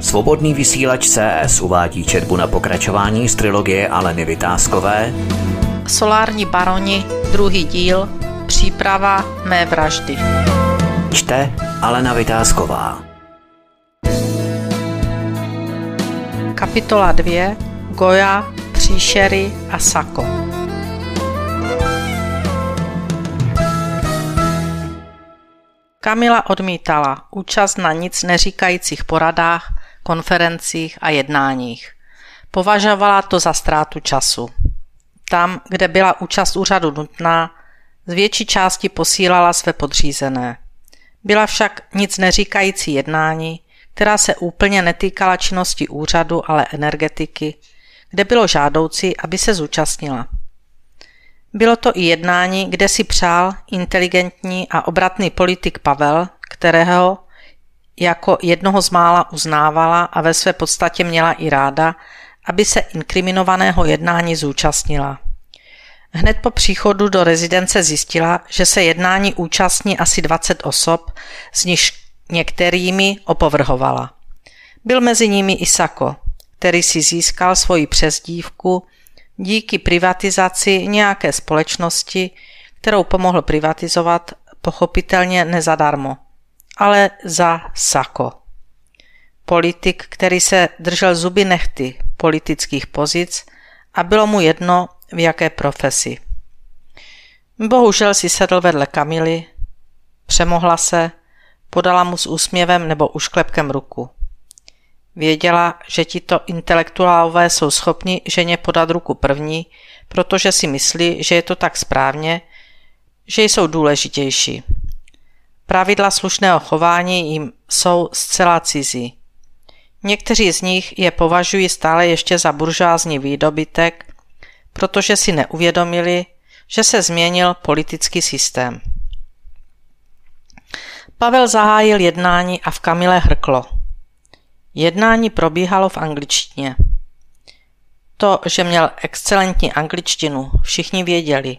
Svobodný vysílač CS uvádí četbu na pokračování z trilogie Aleny Vytázkové Solární baroni, druhý díl, příprava mé vraždy. Čte Alena Vytázková Kapitola 2. Goja, příšery a sako. Kamila odmítala účast na nic neříkajících poradách, konferencích a jednáních. Považovala to za ztrátu času. Tam, kde byla účast úřadu nutná, z větší části posílala své podřízené. Byla však nic neříkající jednání, která se úplně netýkala činnosti úřadu, ale energetiky, kde bylo žádoucí, aby se zúčastnila. Bylo to i jednání, kde si přál inteligentní a obratný politik Pavel, kterého jako jednoho z mála uznávala a ve své podstatě měla i ráda, aby se inkriminovaného jednání zúčastnila. Hned po příchodu do rezidence zjistila, že se jednání účastní asi 20 osob, z nich některými opovrhovala. Byl mezi nimi i Sako, který si získal svoji přezdívku díky privatizaci nějaké společnosti, kterou pomohl privatizovat pochopitelně nezadarmo, ale za Sako. Politik, který se držel zuby nechty politických pozic a bylo mu jedno, v jaké profesi. Bohužel si sedl vedle Kamily, přemohla se, podala mu s úsměvem nebo ušklepkem ruku. Věděla, že tito intelektuálové jsou schopni ženě podat ruku první, protože si myslí, že je to tak správně, že jsou důležitější. Pravidla slušného chování jim jsou zcela cizí. Někteří z nich je považují stále ještě za buržázní výdobytek, protože si neuvědomili, že se změnil politický systém. Pavel zahájil jednání a v Kamile hrklo – Jednání probíhalo v angličtině. To, že měl excelentní angličtinu, všichni věděli.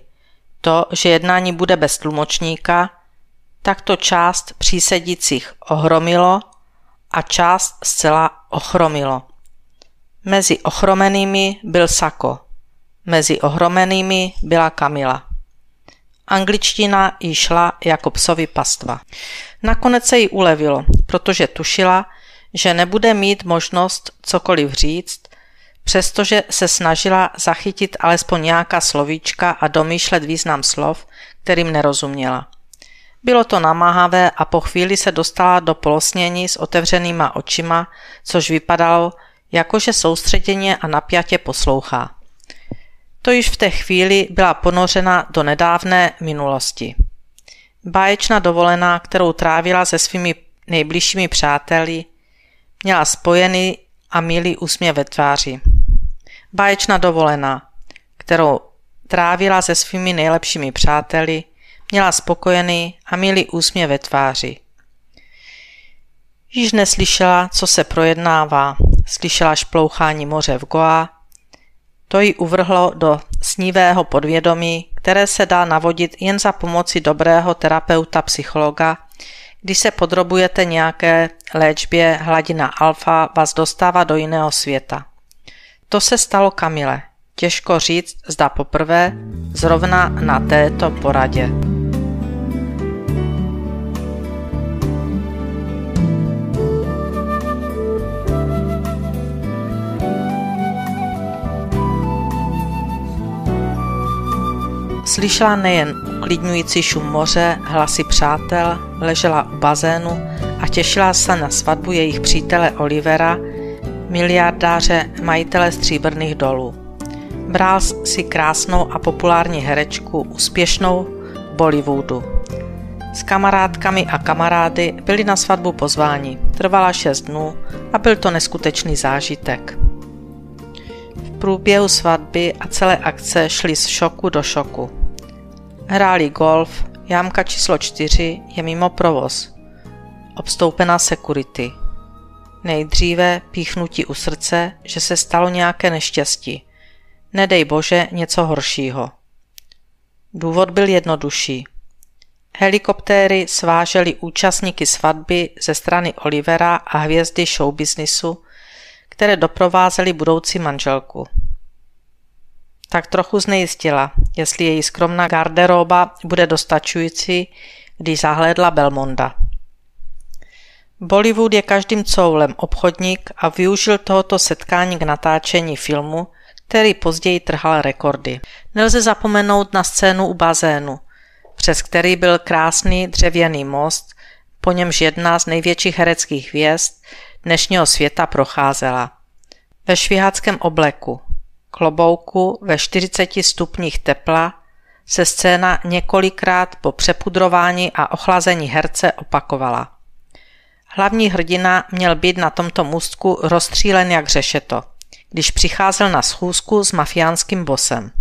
To, že jednání bude bez tlumočníka, tak to část přísedících ohromilo a část zcela ochromilo. Mezi ochromenými byl Sako, mezi ohromenými byla Kamila. Angličtina jí šla jako psovi pastva. Nakonec se jí ulevilo, protože tušila, že nebude mít možnost cokoliv říct, přestože se snažila zachytit alespoň nějaká slovíčka a domýšlet význam slov, kterým nerozuměla. Bylo to namáhavé a po chvíli se dostala do polosnění s otevřenýma očima, což vypadalo, jakože soustředěně a napjatě poslouchá. To již v té chvíli byla ponořena do nedávné minulosti. Báječná dovolená, kterou trávila se svými nejbližšími přáteli, Měla spojený a milý úsměv ve tváři. Báječná dovolená, kterou trávila se svými nejlepšími přáteli, měla spokojený a milý úsměv ve tváři. Již neslyšela, co se projednává, slyšela šplouchání moře v Goa, to ji uvrhlo do snívého podvědomí, které se dá navodit jen za pomoci dobrého terapeuta psychologa, když se podrobujete nějaké léčbě, hladina alfa vás dostává do jiného světa. To se stalo Kamile. Těžko říct, zda poprvé, zrovna na této poradě. Slyšela nejen uklidňující šum moře, hlasy přátel, ležela u bazénu a těšila se na svatbu jejich přítele Olivera, miliardáře majitele stříbrných dolů. Bral si krásnou a populární herečku, úspěšnou Bollywoodu. S kamarádkami a kamarády byli na svatbu pozváni. Trvala šest dnů a byl to neskutečný zážitek. V průběhu svatby a celé akce šli z šoku do šoku. Hráli golf, jámka číslo 4 je mimo provoz. Obstoupená security. Nejdříve píchnutí u srdce, že se stalo nějaké neštěstí. Nedej bože něco horšího. Důvod byl jednodušší. Helikoptéry svážely účastníky svatby ze strany Olivera a hvězdy showbiznisu, které doprovázely budoucí manželku. Tak trochu znejistila, jestli její skromná garderoba bude dostačující, když zahlédla Belmonda. Bollywood je každým coulem obchodník a využil tohoto setkání k natáčení filmu, který později trhal rekordy. Nelze zapomenout na scénu u bazénu, přes který byl krásný dřevěný most, po němž jedna z největších hereckých hvězd dnešního světa procházela. Ve šviháckém obleku, klobouku ve 40 stupních tepla se scéna několikrát po přepudrování a ochlazení herce opakovala. Hlavní hrdina měl být na tomto můstku rozstřílen jak řešeto, když přicházel na schůzku s mafiánským bosem.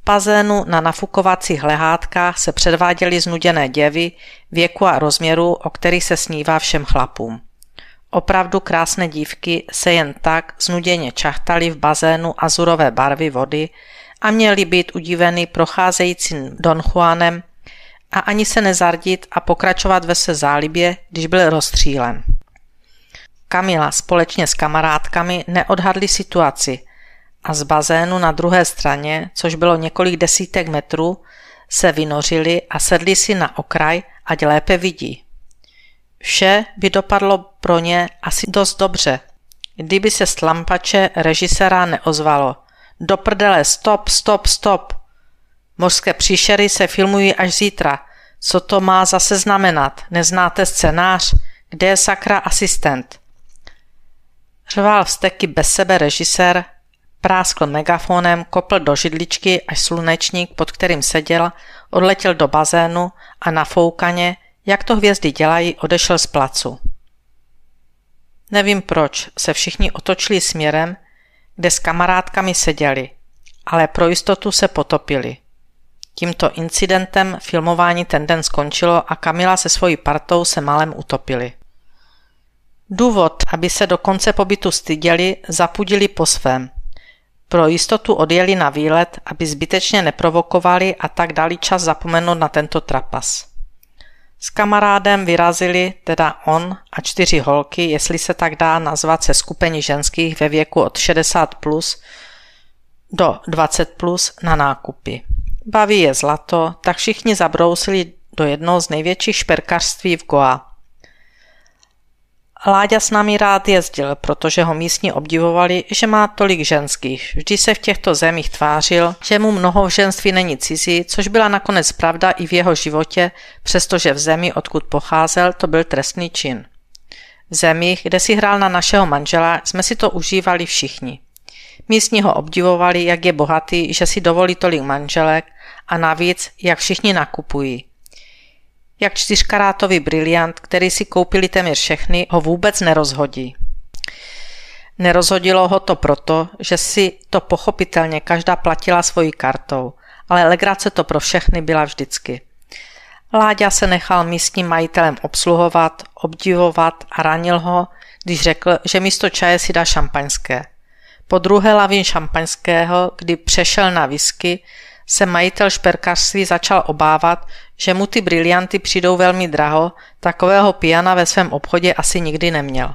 V bazénu na nafukovacích lehátkách se předváděly znuděné děvy věku a rozměru, o kterých se snívá všem chlapům. Opravdu krásné dívky se jen tak znuděně čachtaly v bazénu azurové barvy vody a měly být udiveny procházejícím Don Juanem a ani se nezardit a pokračovat ve své zálibě, když byl rozstřílen. Kamila společně s kamarádkami neodhadli situaci a z bazénu na druhé straně, což bylo několik desítek metrů, se vynořili a sedli si na okraj, ať lépe vidí. Vše by dopadlo pro ně asi dost dobře, kdyby se z lampače režisera neozvalo. Do prdele, stop, stop, stop. Mořské příšery se filmují až zítra. Co to má zase znamenat? Neznáte scénář? Kde je sakra asistent? Řval vsteky bez sebe režisér, práskl megafonem, kopl do židličky, až slunečník, pod kterým seděl, odletěl do bazénu a na foukaně, jak to hvězdy dělají, odešel z placu. Nevím proč se všichni otočili směrem, kde s kamarádkami seděli, ale pro jistotu se potopili. Tímto incidentem filmování ten den skončilo a Kamila se svojí partou se malem utopili. Důvod, aby se do konce pobytu styděli, zapudili po svém. Pro jistotu odjeli na výlet, aby zbytečně neprovokovali a tak dali čas zapomenout na tento trapas. S kamarádem vyrazili teda on a čtyři holky, jestli se tak dá nazvat se skupení ženských ve věku od 60 plus do 20 plus na nákupy. Baví je zlato, tak všichni zabrousili do jednoho z největších šperkařství v Goa. Láďa s námi rád jezdil, protože ho místní obdivovali, že má tolik ženských. Vždy se v těchto zemích tvářil, že mu mnoho ženství není cizí, což byla nakonec pravda i v jeho životě, přestože v zemi, odkud pocházel, to byl trestný čin. V zemích, kde si hrál na našeho manžela, jsme si to užívali všichni. Místní ho obdivovali, jak je bohatý, že si dovolí tolik manželek a navíc, jak všichni nakupují. Jak čtyřkarátový briliant, který si koupili téměř všechny, ho vůbec nerozhodí. Nerozhodilo ho to proto, že si to pochopitelně každá platila svojí kartou, ale legrace to pro všechny byla vždycky. Láďa se nechal místním majitelem obsluhovat, obdivovat a ranil ho, když řekl, že místo čaje si dá šampaňské. Po druhé lavín šampaňského, kdy přešel na whisky, se majitel šperkařství začal obávat, že mu ty brilianty přijdou velmi draho, takového piana ve svém obchodě asi nikdy neměl.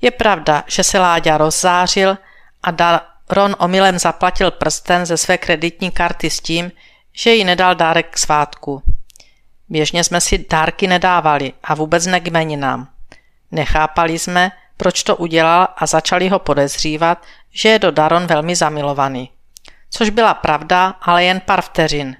Je pravda, že se Láďa rozzářil a Daron omylem zaplatil prsten ze své kreditní karty s tím, že jí nedal dárek k svátku. Běžně jsme si dárky nedávali a vůbec ne k jmeninám. Nechápali jsme, proč to udělal a začali ho podezřívat, že je do Daron velmi zamilovaný. Což byla pravda, ale jen pár vteřin.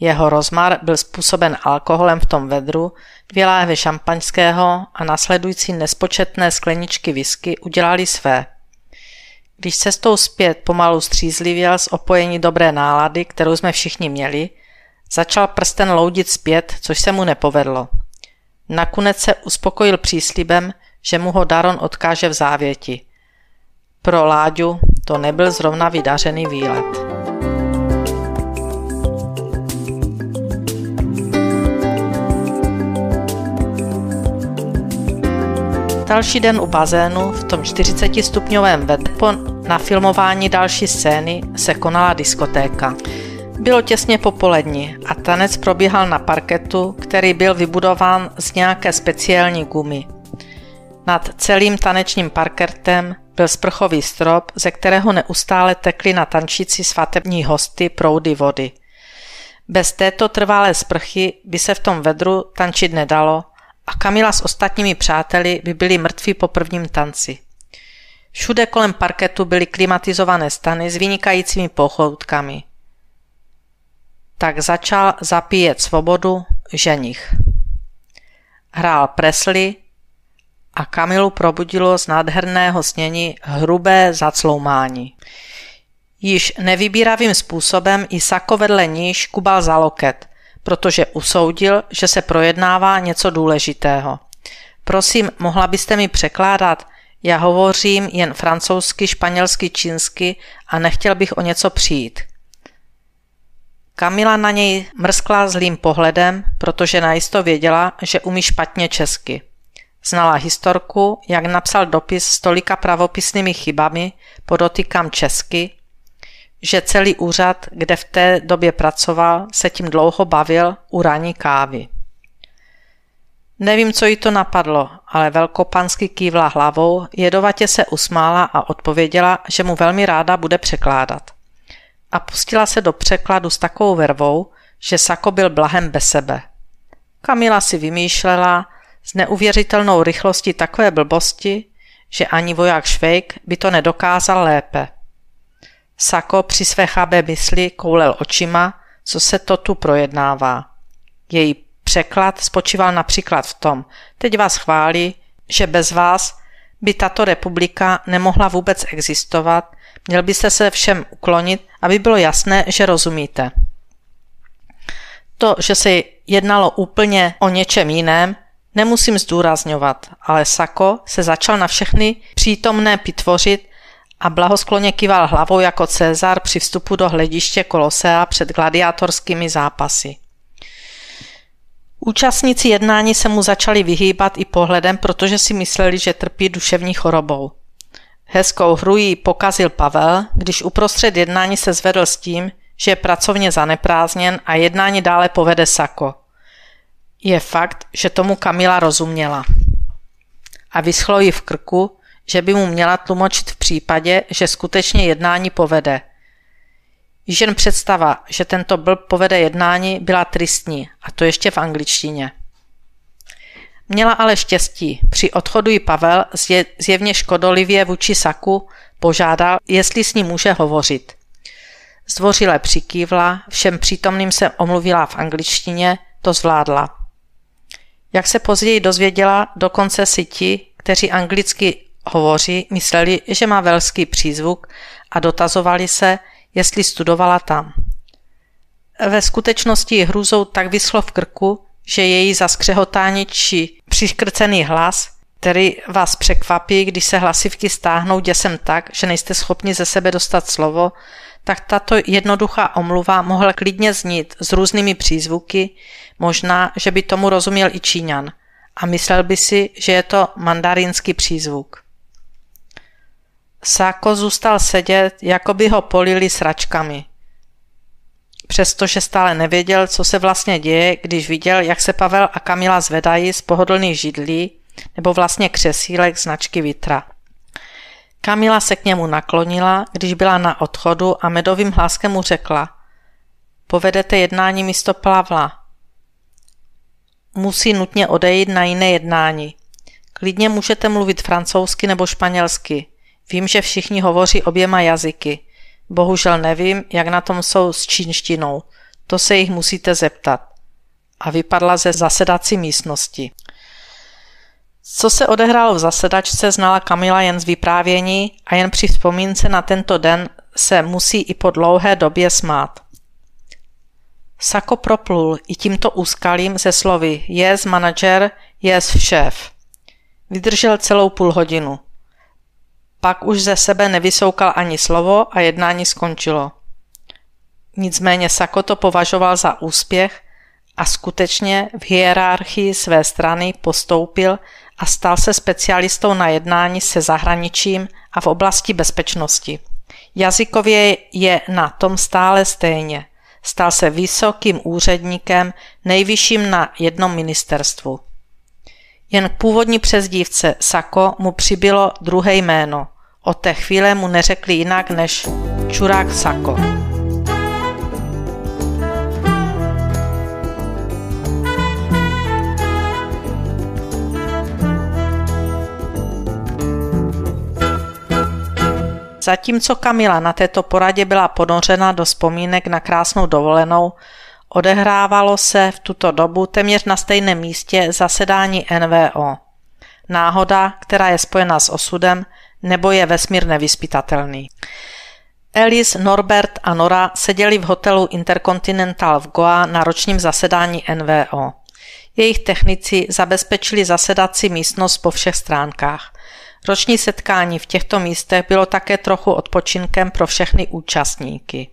Jeho rozmar byl způsoben alkoholem v tom vedru, dvě láhve šampaňského a nasledující nespočetné skleničky whisky udělali své. Když cestou zpět pomalu střízlivěl z opojení dobré nálady, kterou jsme všichni měli, začal prsten loudit zpět, což se mu nepovedlo. Nakonec se uspokojil příslibem, že mu ho Daron odkáže v závěti. Pro Láďu to nebyl zrovna vydařený výlet. Další den u bazénu v tom 40 stupňovém vedru po nafilmování další scény se konala diskotéka. Bylo těsně popolední a tanec probíhal na parketu, který byl vybudován z nějaké speciální gumy. Nad celým tanečním parketem byl sprchový strop, ze kterého neustále tekly na tančící svatební hosty proudy vody. Bez této trvalé sprchy by se v tom vedru tančit nedalo a Kamila s ostatními přáteli by byli mrtví po prvním tanci. Všude kolem parketu byly klimatizované stany s vynikajícími pochoutkami. Tak začal zapíjet svobodu ženich. Hrál Presley a Kamilu probudilo z nádherného snění hrubé zacloumání. Již nevybíravým způsobem i Sako vedle níž kubal za loket, protože usoudil, že se projednává něco důležitého. Prosím, mohla byste mi překládat? Já hovořím jen francouzsky, španělsky, čínsky a nechtěl bych o něco přijít. Kamila na něj mrskla zlým pohledem, protože najisto věděla, že umí špatně česky. Znala historku, jak napsal dopis s tolika pravopisnými chybami, podotýkám česky, že celý úřad, kde v té době pracoval, se tím dlouho bavil u raní kávy. Nevím, co jí to napadlo, ale velkopansky kývla hlavou, jedovatě se usmála a odpověděla, že mu velmi ráda bude překládat. A pustila se do překladu s takovou vervou, že Sako byl blahem bez sebe. Kamila si vymýšlela s neuvěřitelnou rychlostí takové blbosti, že ani voják Švejk by to nedokázal lépe. Sako při své chabé mysli koulel očima, co se to tu projednává. Její překlad spočíval například v tom, teď vás chválí, že bez vás by tato republika nemohla vůbec existovat, měl byste se všem uklonit, aby bylo jasné, že rozumíte. To, že se jednalo úplně o něčem jiném, nemusím zdůrazňovat, ale Sako se začal na všechny přítomné pitvořit a blahoskloně kýval hlavou jako Cezar při vstupu do hlediště Kolosea před gladiátorskými zápasy. Účastníci jednání se mu začali vyhýbat i pohledem, protože si mysleli, že trpí duševní chorobou. Hezkou hru jí pokazil Pavel, když uprostřed jednání se zvedl s tím, že je pracovně zaneprázdněn a jednání dále povede Sako. Je fakt, že tomu Kamila rozuměla. A vyschlo jí v krku, že by mu měla tlumočit v případě, že skutečně jednání povede. Již jen představa, že tento blb povede jednání, byla tristní, a to ještě v angličtině. Měla ale štěstí. Při odchodu ji Pavel, zjevně škodolivě vůči Saku, požádal, jestli s ním může hovořit. Zdvořile přikývla, všem přítomným se omluvila v angličtině, to zvládla. Jak se později dozvěděla, dokonce si ti, kteří anglicky hovoří, mysleli, že má velský přízvuk a dotazovali se, jestli studovala tam. Ve skutečnosti hrůzou tak vyschlo v krku, že její zaskřehotání či přiškrcený hlas, který vás překvapí, když se hlasivky stáhnou děsem tak, že nejste schopni ze sebe dostat slovo, tak tato jednoduchá omluva mohla klidně znít s různými přízvuky, možná, že by tomu rozuměl i Číňan a myslel by si, že je to mandarinský přízvuk. Sáko zůstal sedět, jako by ho polili sračkami. Přestože stále nevěděl, co se vlastně děje, když viděl, jak se Pavel a Kamila zvedají z pohodlných židlí nebo vlastně křesílek značky Vitra. Kamila se k němu naklonila, když byla na odchodu a medovým hláskem mu řekla Povedete jednání místo Plavla. Musí nutně odejít na jiné jednání. Klidně můžete mluvit francouzsky nebo španělsky. Vím, že všichni hovoří oběma jazyky. Bohužel nevím, jak na tom jsou s čínštinou. To se jich musíte zeptat. A vypadla ze zasedací místnosti. Co se odehrálo v zasedačce, znala Kamila jen z vyprávění a jen při vzpomínce na tento den se musí i po dlouhé době smát. Sako proplul i tímto úskalím ze slovy yes manager, yes šéf. Vydržel celou půl hodinu. Pak už ze sebe nevysoukal ani slovo a jednání skončilo. Nicméně Sako to považoval za úspěch a skutečně v hierarchii své strany postoupil a stal se specialistou na jednání se zahraničím a v oblasti bezpečnosti. Jazykově je na tom stále stejně. stal se vysokým úředníkem, nejvyšším na jednom ministerstvu. Jen k původní přezdívce Sako mu přibylo druhé jméno. Od té chvíle mu neřekli jinak než Čurák Sako. Zatímco Kamila na této poradě byla ponořena do vzpomínek na krásnou dovolenou, odehrávalo se v tuto dobu téměř na stejném místě zasedání NVO. Náhoda, která je spojena s osudem, nebo je vesmír nevyspytatelný. Alice, Norbert a Nora seděli v hotelu Intercontinental v Goa na ročním zasedání NVO. Jejich technici zabezpečili zasedací místnost po všech stránkách – Roční setkání v těchto místech bylo také trochu odpočinkem pro všechny účastníky.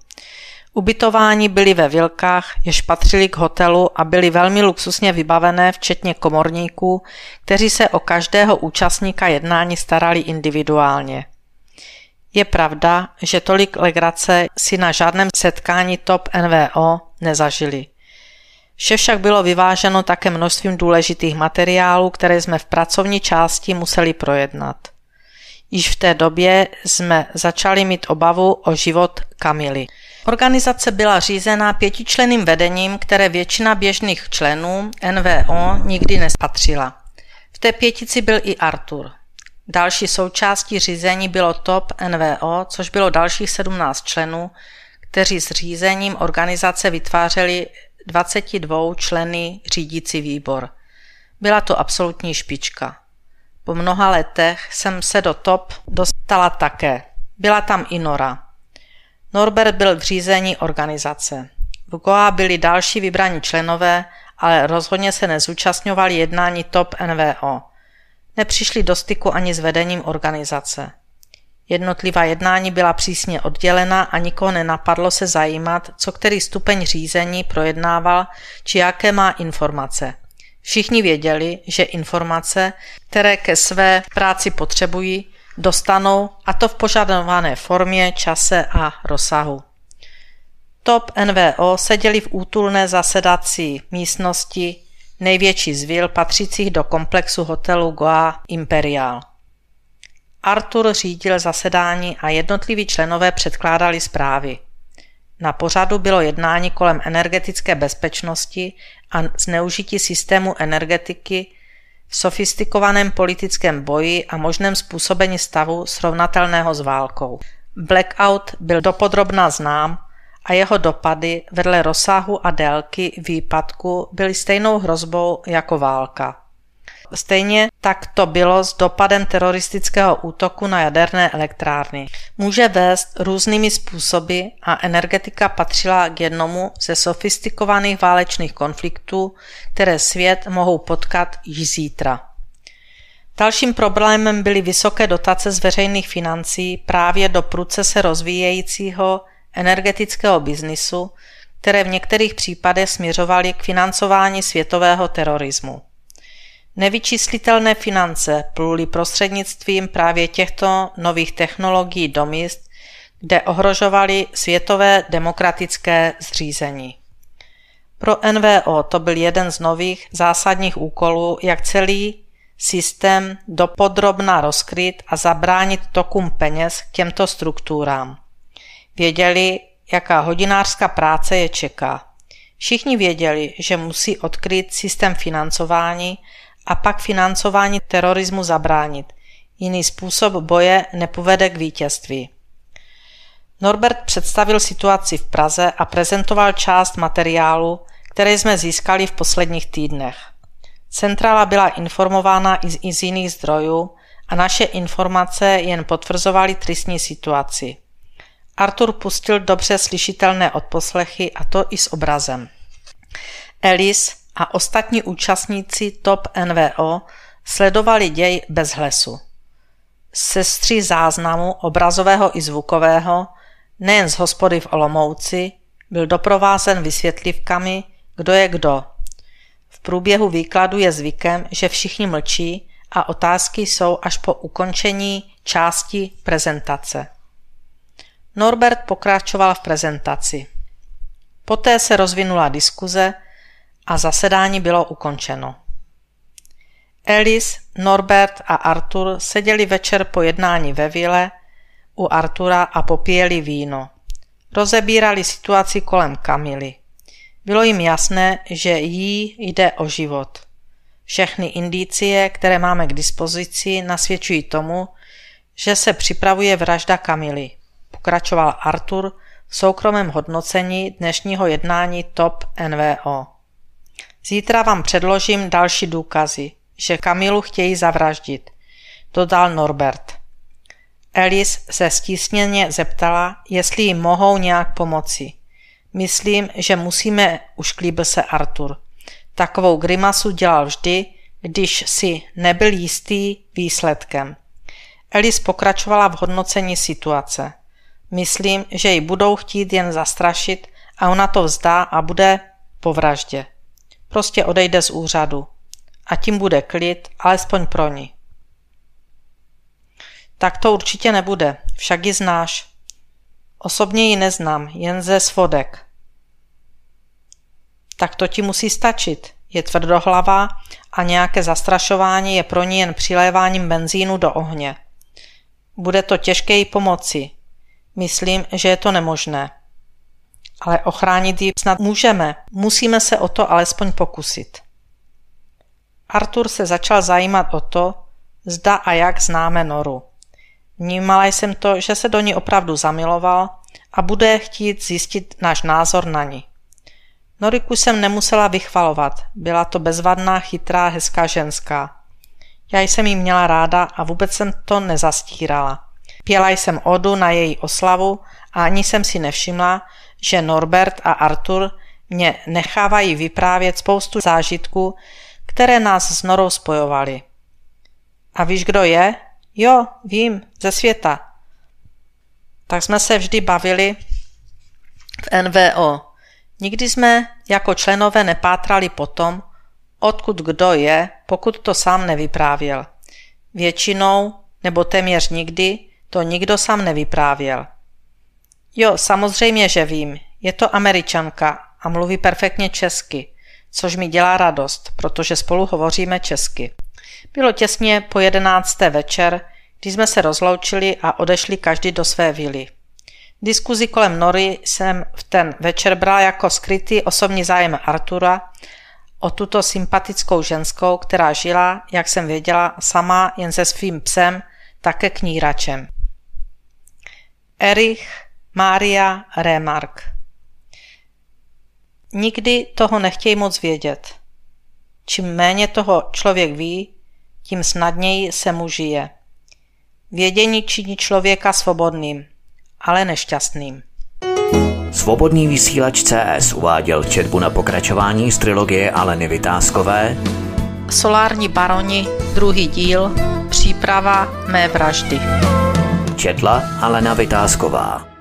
Ubytování byly ve vilkách, jež patřili k hotelu a byly velmi luxusně vybavené, včetně komorníků, kteří se o každého účastníka jednání starali individuálně. Je pravda, že tolik legrace si na žádném setkání TOP NVO nezažili. Vše však bylo vyváženo také množstvím důležitých materiálů, které jsme v pracovní části museli projednat. Již v té době jsme začali mít obavu o život Kamily. Organizace byla řízena pětičleným vedením, které většina běžných členů NVO nikdy nespatřila. V té pětici byl i Artur. Další součástí řízení bylo TOP NVO, což bylo dalších 17 členů, kteří s řízením organizace vytvářeli 22 členy řídící výbor. Byla to absolutní špička. Po mnoha letech jsem se do top dostala také. Byla tam i Nora. Norbert byl v řízení organizace. V Goa byli další vybraní členové, ale rozhodně se nezúčastňovali jednání TOP NVO. Nepřišli do styku ani s vedením organizace. Jednotlivá jednání byla přísně oddělena a nikoho nenapadlo se zajímat, co který stupeň řízení projednával či jaké má informace. Všichni věděli, že informace, které ke své práci potřebují, dostanou a to v požadované formě, čase a rozsahu. Top NVO seděli v útulné zasedací místnosti největší z vil patřících do komplexu hotelu Goa Imperial. Artur řídil zasedání a jednotliví členové předkládali zprávy. Na pořadu bylo jednání kolem energetické bezpečnosti a zneužití systému energetiky v sofistikovaném politickém boji a možném způsobení stavu srovnatelného s válkou. Blackout byl dopodrobná znám a jeho dopady vedle rozsahu a délky výpadku byly stejnou hrozbou jako válka. Stejně tak to bylo s dopadem teroristického útoku na jaderné elektrárny. Může vést různými způsoby a energetika patřila k jednomu ze sofistikovaných válečných konfliktů, které svět mohou potkat již zítra. Dalším problémem byly vysoké dotace z veřejných financí právě do pruce se rozvíjejícího energetického biznisu, které v některých případech směřovaly k financování světového terorismu. Nevyčíslitelné finance pluly prostřednictvím právě těchto nových technologií do míst, kde ohrožovaly světové demokratické zřízení. Pro NVO to byl jeden z nových zásadních úkolů, jak celý systém dopodrobna rozkryt a zabránit tokům peněz k těmto strukturám. Věděli, jaká hodinářská práce je čeká. Všichni věděli, že musí odkryt systém financování a pak financování terorismu zabránit. Jiný způsob boje nepovede k vítězství. Norbert představil situaci v Praze a prezentoval část materiálu, které jsme získali v posledních týdnech. Centrála byla informována i z jiných zdrojů a naše informace jen potvrzovaly tristní situaci. Artur pustil dobře slyšitelné odposlechy a to i s obrazem. Alice a ostatní účastníci TOP NVO sledovali děj bez hlesu. Sestři záznamu obrazového i zvukového, nejen z hospody v Olomouci, byl doprovázen vysvětlivkami, kdo je kdo. V průběhu výkladu je zvykem, že všichni mlčí a otázky jsou až po ukončení části prezentace. Norbert pokračoval v prezentaci. Poté se rozvinula diskuze a zasedání bylo ukončeno. Alice, Norbert a Arthur seděli večer po jednání ve vile u Artura a popíjeli víno. Rozebírali situaci kolem Kamily. Bylo jim jasné, že jí jde o život. Všechny indicie, které máme k dispozici, nasvědčují tomu, že se připravuje vražda Kamily. Pokračoval Artur v soukromém hodnocení dnešního jednání TOP NVO. Zítra vám předložím další důkazy, že Kamilu chtějí zavraždit, dodal Norbert. Alice se stísněně zeptala, jestli jim mohou nějak pomoci. Myslím, že musíme, ušklíbil se Artur. Takovou grimasu dělal vždy, když si nebyl jistý výsledkem. Alice pokračovala v hodnocení situace. Myslím, že ji budou chtít jen zastrašit a ona to vzdá a bude po vraždě. Prostě odejde z úřadu. A tím bude klid, alespoň pro ní. Tak to určitě nebude, však ji znáš. Osobně ji neznám, jen ze svodek. Tak to ti musí stačit. Je tvrdohlavá a nějaké zastrašování je pro ní jen přiléváním benzínu do ohně. Bude to těžké jí pomoci. Myslím, že je to nemožné. Ale ochránit ji snad můžeme. Musíme se o to alespoň pokusit. Artur se začal zajímat o to, zda a jak známe Noru. Vnímala jsem to, že se do ní opravdu zamiloval a bude chtít zjistit náš názor na ní. Noriku jsem nemusela vychvalovat, byla to bezvadná, chytrá, hezká ženská. Já jsem jí měla ráda a vůbec jsem to nezastírala. Pěla jsem odu na její oslavu a ani jsem si nevšimla, že Norbert a Artur mě nechávají vyprávět spoustu zážitků, které nás s Norou spojovaly. A víš, kdo je? Jo, vím, ze světa. Tak jsme se vždy bavili v NVO. Nikdy jsme jako členové nepátrali po tom, odkud kdo je, pokud to sám nevyprávěl. Většinou, nebo téměř nikdy, to nikdo sám nevyprávěl. Jo, samozřejmě, že vím. Je to američanka a mluví perfektně česky, což mi dělá radost, protože spolu hovoříme česky. Bylo těsně po jedenácté večer, když jsme se rozloučili a odešli každý do své vily. Diskuzi kolem Nory jsem v ten večer bral jako skrytý osobní zájem Artura o tuto sympatickou ženskou, která žila, jak jsem věděla, sama jen se svým psem, také kníračem. Erich Mária Remark Nikdy toho nechtějí moc vědět. Čím méně toho člověk ví, tím snadněji se mu žije. Vědění činí člověka svobodným, ale nešťastným. Svobodný vysílač CS uváděl četbu na pokračování z trilogie Aleny Vytázkové Solární baroni, druhý díl, příprava mé vraždy. Četla Alena Vytázková.